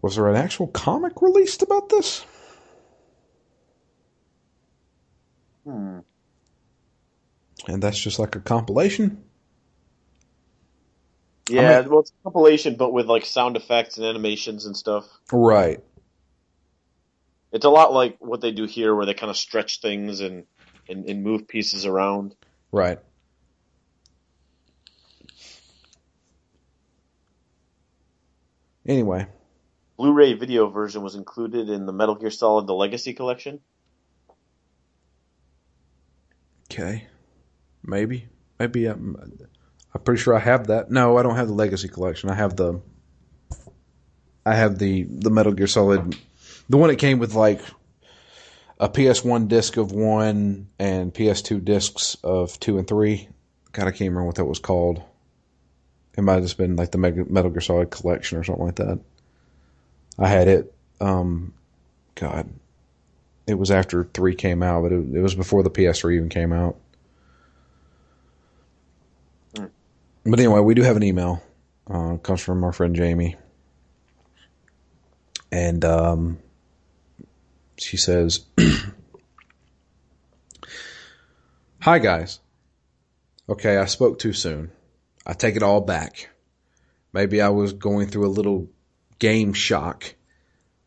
Was there an actual comic released about this? Hmm. And that's just like a compilation? Yeah, I mean- well, it's a compilation, but with like sound effects and animations and stuff. Right. It's a lot like what they do here, where they kind of stretch things and, and, and move pieces around. Right. Anyway, Blu-ray video version was included in the Metal Gear Solid: The Legacy Collection. okay. Maybe. Maybe I'm, I'm pretty sure I have that. No, I don't have the Legacy Collection. I have the I have the the Metal Gear Solid the one that came with like a PS1 disc of 1 and PS2 discs of 2 and 3. God, I can't remember what that was called. It might have just been like the Metal Gear Solid collection or something like that. I had it. Um, God, it was after three came out, but it, it was before the PS3 even came out. Hmm. But anyway, we do have an email. Uh, it comes from our friend Jamie, and um, she says, "Hi guys. Okay, I spoke too soon. I take it all back. Maybe I was going through a little game shock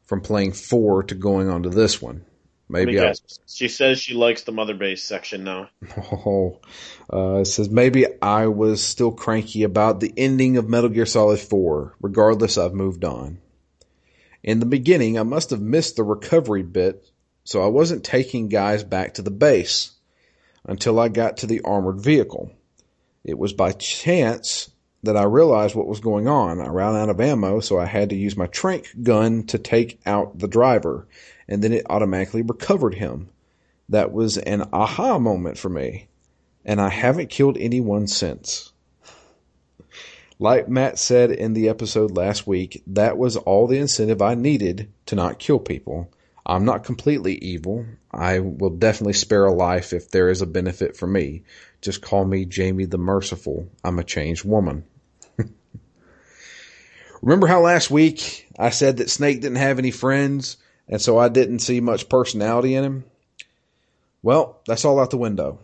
from playing four to going on to this one. Maybe I. She says she likes the Mother Base section now. oh, uh, it says maybe I was still cranky about the ending of Metal Gear Solid 4. Regardless, I've moved on. In the beginning, I must have missed the recovery bit, so I wasn't taking guys back to the base until I got to the armored vehicle. It was by chance that I realized what was going on. I ran out of ammo, so I had to use my tranq gun to take out the driver, and then it automatically recovered him. That was an aha moment for me, and I haven't killed anyone since. Like Matt said in the episode last week, that was all the incentive I needed to not kill people. I'm not completely evil. I will definitely spare a life if there is a benefit for me. Just call me Jamie the Merciful. I'm a changed woman. Remember how last week I said that Snake didn't have any friends, and so I didn't see much personality in him? Well, that's all out the window.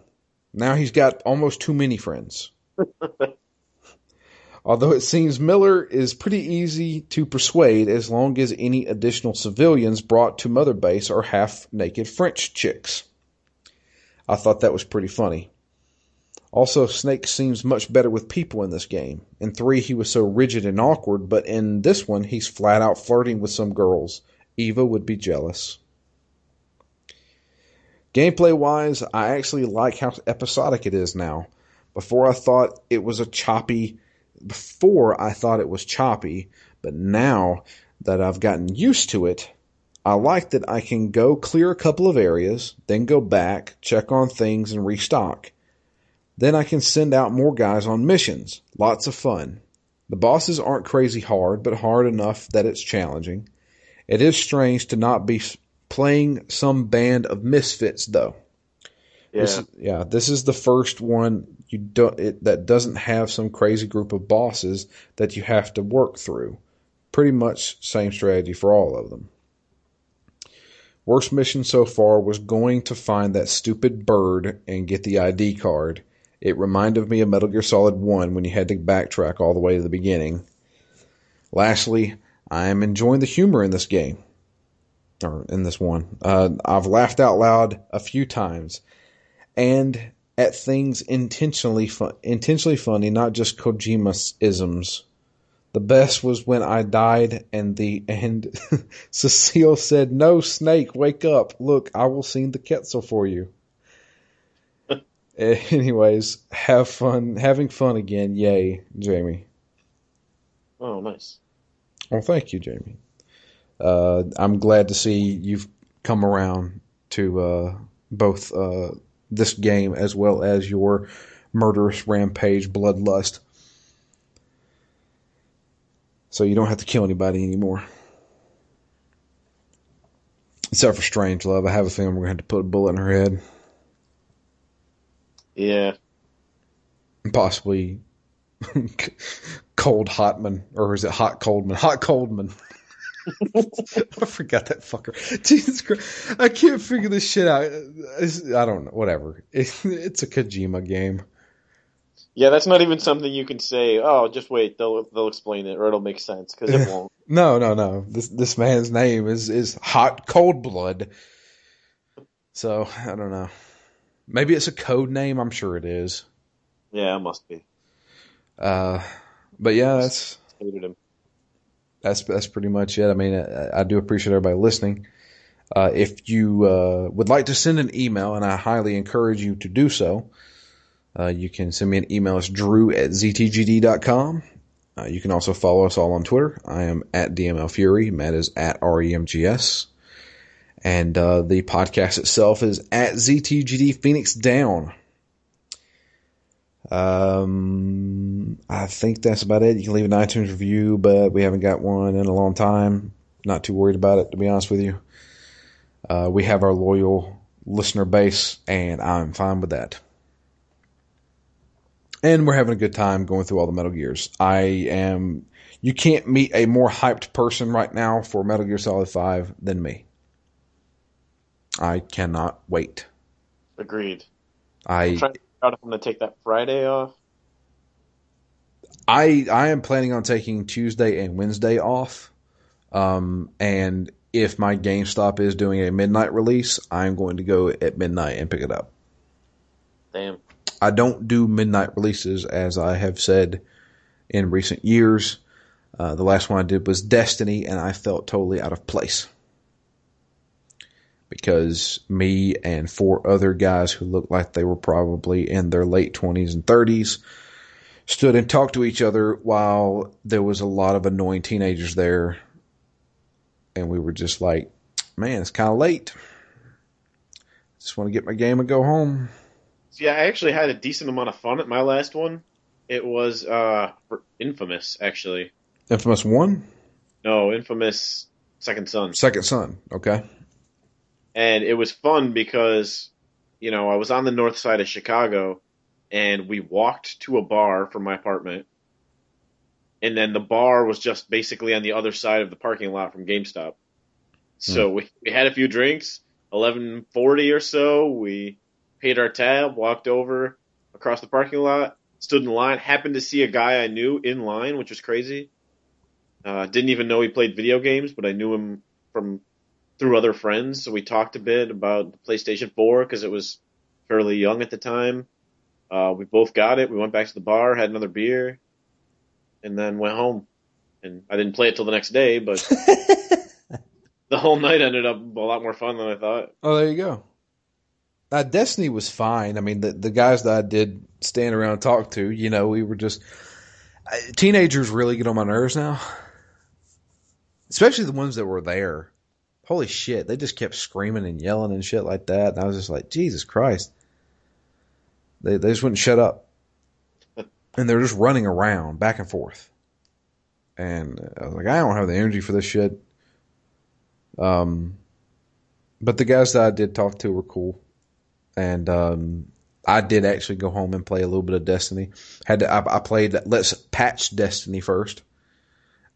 Now he's got almost too many friends. Although it seems Miller is pretty easy to persuade as long as any additional civilians brought to Mother Base are half naked French chicks. I thought that was pretty funny. Also, Snake seems much better with people in this game. In 3, he was so rigid and awkward, but in this one, he's flat out flirting with some girls. Eva would be jealous. Gameplay wise, I actually like how episodic it is now. Before I thought it was a choppy before I thought it was choppy, but now that I've gotten used to it, I like that I can go clear a couple of areas, then go back, check on things, and restock. Then I can send out more guys on missions. Lots of fun. The bosses aren't crazy hard, but hard enough that it's challenging. It is strange to not be playing some band of misfits, though. Yeah. This is, yeah, this is the first one you don't it, that doesn't have some crazy group of bosses that you have to work through. Pretty much same strategy for all of them. Worst mission so far was going to find that stupid bird and get the ID card. It reminded me of Metal Gear Solid 1 when you had to backtrack all the way to the beginning. Lastly, I am enjoying the humor in this game. Or in this one. Uh, I've laughed out loud a few times. And at things intentionally intentionally funny, not just Kojima isms. The best was when I died and the and Cecile said, "No, Snake, wake up! Look, I will sing the Quetzal for you." Anyways, have fun, having fun again. Yay, Jamie. Oh, nice. Well, thank you, Jamie. Uh, I'm glad to see you've come around to uh, both uh, this game as well as your murderous rampage bloodlust. So you don't have to kill anybody anymore. Except for Strangelove. I have a feeling we're going to have to put a bullet in her head. Yeah. And possibly Cold Hotman. Or is it Hot Coldman? Hot Coldman. I forgot that fucker. Jesus Christ. I can't figure this shit out. It's, I don't know. Whatever. It, it's a Kojima game. Yeah, that's not even something you can say. Oh, just wait, they'll they'll explain it, or it'll make sense because it won't. No, no, no. This this man's name is is Hot Cold Blood. So I don't know. Maybe it's a code name. I'm sure it is. Yeah, it must be. Uh, but yeah, that's Hated him. that's that's pretty much it. I mean, I, I do appreciate everybody listening. Uh, if you uh, would like to send an email, and I highly encourage you to do so, uh, you can send me an email. It's drew at ztgd.com. Uh, you can also follow us all on Twitter. I am at DML Fury. Matt is at REMGS. And uh, the podcast itself is at ZTGD Phoenix Down. Um, I think that's about it. You can leave an iTunes review, but we haven't got one in a long time. Not too worried about it, to be honest with you. Uh, we have our loyal listener base, and I'm fine with that. And we're having a good time going through all the Metal Gears. I am. You can't meet a more hyped person right now for Metal Gear Solid 5 than me. I cannot wait. Agreed. I I'm trying to figure out if I'm going to take that Friday off. I I am planning on taking Tuesday and Wednesday off. Um, and if my GameStop is doing a midnight release, I'm going to go at midnight and pick it up. Damn. I don't do midnight releases, as I have said in recent years. Uh, the last one I did was Destiny, and I felt totally out of place. Because me and four other guys who looked like they were probably in their late 20s and 30s stood and talked to each other while there was a lot of annoying teenagers there. And we were just like, man, it's kind of late. Just want to get my game and go home. See, I actually had a decent amount of fun at my last one. It was uh Infamous, actually. Infamous 1? No, Infamous Second Son. Second Son. Okay. And it was fun because you know I was on the north side of Chicago, and we walked to a bar from my apartment, and then the bar was just basically on the other side of the parking lot from GameStop. So we, we had a few drinks, eleven forty or so. We paid our tab, walked over across the parking lot, stood in line, happened to see a guy I knew in line, which was crazy. Uh, didn't even know he played video games, but I knew him from through other friends. So we talked a bit about the PlayStation 4 because it was fairly young at the time. Uh, we both got it. We went back to the bar, had another beer, and then went home. And I didn't play it till the next day, but the whole night ended up a lot more fun than I thought. Oh, there you go. Uh, Destiny was fine. I mean, the the guys that I did stand around and talk to, you know, we were just uh, teenagers really get on my nerves now, especially the ones that were there. Holy shit, they just kept screaming and yelling and shit like that, and I was just like, Jesus Christ, they they just wouldn't shut up, and they're just running around back and forth, and I was like, I don't have the energy for this shit. Um, but the guys that I did talk to were cool. And um, I did actually go home and play a little bit of Destiny. Had to, I, I played Let's Patch Destiny first,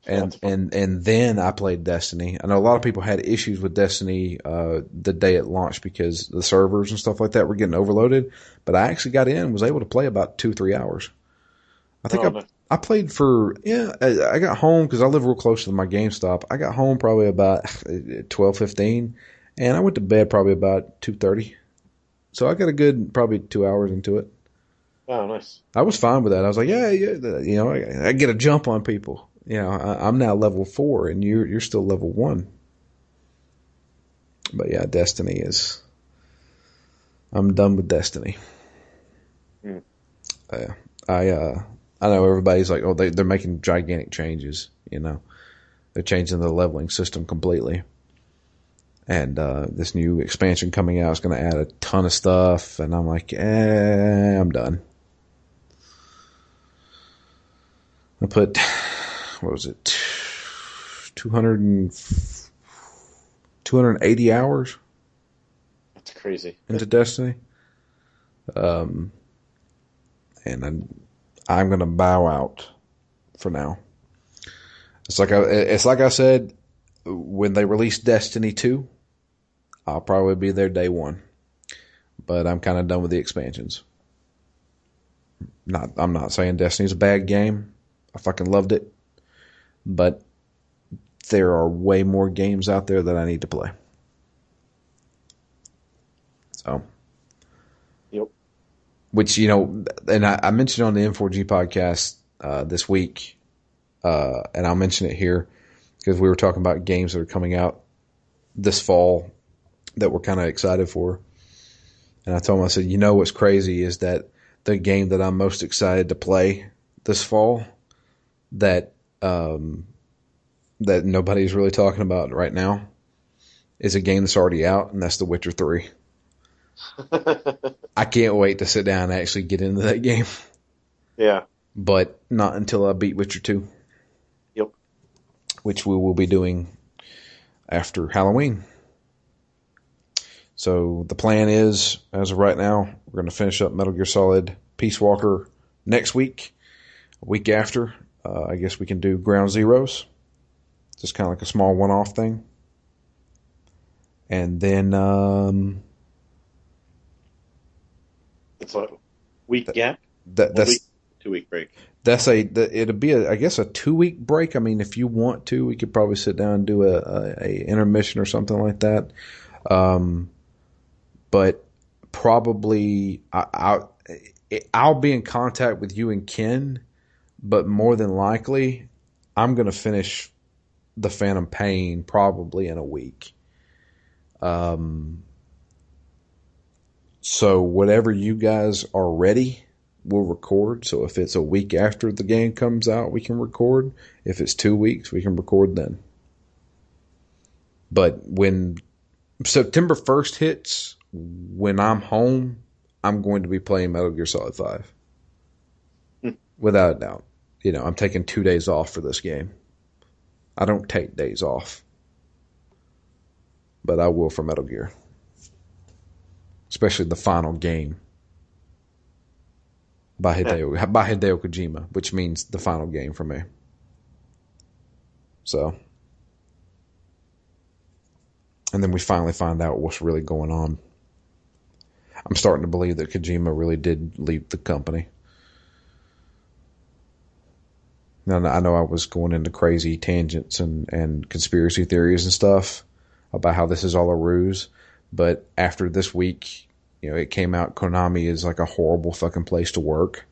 and and and then I played Destiny. I know a lot of people had issues with Destiny uh, the day it launched because the servers and stuff like that were getting overloaded. But I actually got in and was able to play about two three hours. I think Oh, I. I played for yeah. I, I got home because I live real close to my GameStop. I got home probably about twelve fifteen, and I went to bed probably about two thirty. So I got a good probably two hours into it. Oh, nice. I was fine with that. I was like, yeah, yeah, you know, I, I get a jump on people. You know, I, I'm now level four, and you're you're still level one. But yeah, Destiny is. I'm done with Destiny. Hmm. Uh, I uh, I know everybody's like, oh, they they're making gigantic changes. You know, they're changing the leveling system completely. And uh, this new expansion coming out is going to add a ton of stuff, and I'm like, eh, I'm done. I put, what was it, 200 and, 280 hours That's crazy. into Destiny. Um, and I'm, I'm going to bow out for now. It's like I, it's like I said when they released Destiny 2, I'll probably be there day one. But I'm kind of done with the expansions. Not, I'm not saying Destiny's a bad game. I fucking loved it. But there are way more games out there that I need to play. So. Yep. Which, you know, and I, I mentioned on the M4G podcast uh, this week, uh, and I'll mention it here because we were talking about games that are coming out this fall that we're kind of excited for. And I told him, I said, you know what's crazy is that the game that I'm most excited to play this fall that um, that nobody's really talking about right now is a game that's already out, and that's The Witcher Three. I can't wait to sit down and actually get into that game, yeah. but not until I beat Witcher Two. Yep. Which we will be doing after Halloween. So the plan is, as of right now, we're going to finish up Metal Gear Solid Peace Walker next week. A week after, uh, I guess we can do Ground Zeroes. Just kind of like a small one-off thing. And then, um, It's a week gap. that, that's week, two week break. that's a the, it'll be a I guess a two week break. I mean, if you want to, we could probably sit down and do a, a, a intermission or something like that. Um, but probably I, I'll I'll be in contact with you and Ken, but more than likely, I'm gonna finish the Phantom Pain probably in a week. Um. So whatever you guys are ready, we'll record. So if it's a week after the game comes out, we can record. If it's two weeks, we can record then. But when September 1st hits, when I'm home, I'm going to be playing Metal Gear Solid 5. Hmm. Without a doubt. You know, I'm taking two days off for this game. I don't take days off. But I will for Metal Gear. Especially the final game by Hideo by Hideo Kojima, which means the final game for me. So, and then we finally find out what's really going on. I'm starting to believe that Kojima really did leave the company. Now, I know I was going into crazy tangents and, and conspiracy theories and stuff about how this is all a ruse, but after this week, you know, it came out Konami is like a horrible fucking place to work.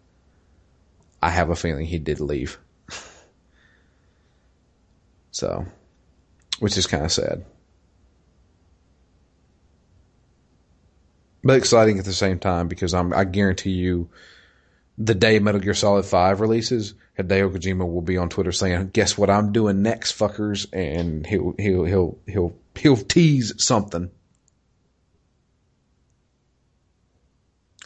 I have a feeling he did leave. so, which is kind of sad. But exciting at the same time because I'm, I guarantee you the day Metal Gear Solid 5 releases, Hideo Kojima will be on Twitter saying, guess what I'm doing next, fuckers? And he'll, he'll, he'll, he'll, he'll tease something.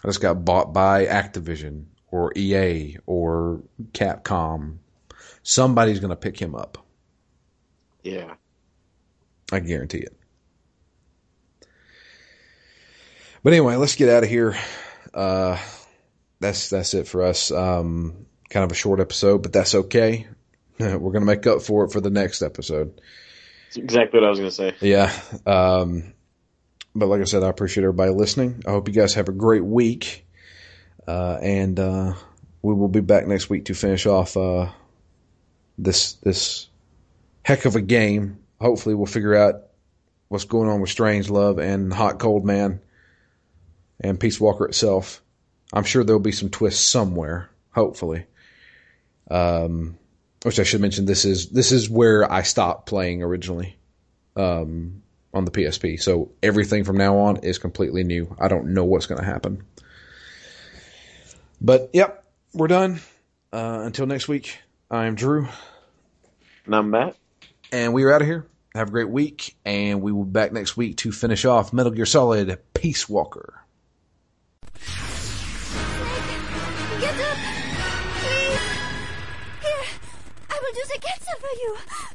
I just got bought by Activision or EA or Capcom. Somebody's going to pick him up. Yeah. I guarantee it. But anyway, let's get out of here. Uh, that's that's it for us. Um, kind of a short episode, but that's okay. We're going to make up for it for the next episode. That's exactly what I was going to say. Yeah. Um, but like I said, I appreciate everybody listening. I hope you guys have a great week. Uh, and, uh, we will be back next week to finish off, uh, this, this heck of a game. Hopefully we'll figure out what's going on with Strangelove and Hot Coldman and Peace Walker itself. I'm sure there'll be some twists somewhere, hopefully. Um, which I should mention, this is this is where I stopped playing originally um, on the PSP. So everything from now on is completely new. I don't know what's going to happen. But yep, we're done. Uh, until next week, I'm Drew. And I'm Matt. And we are out of here. Have a great week, and we will be back next week to finish off Metal Gear Solid Peace Walker. 给我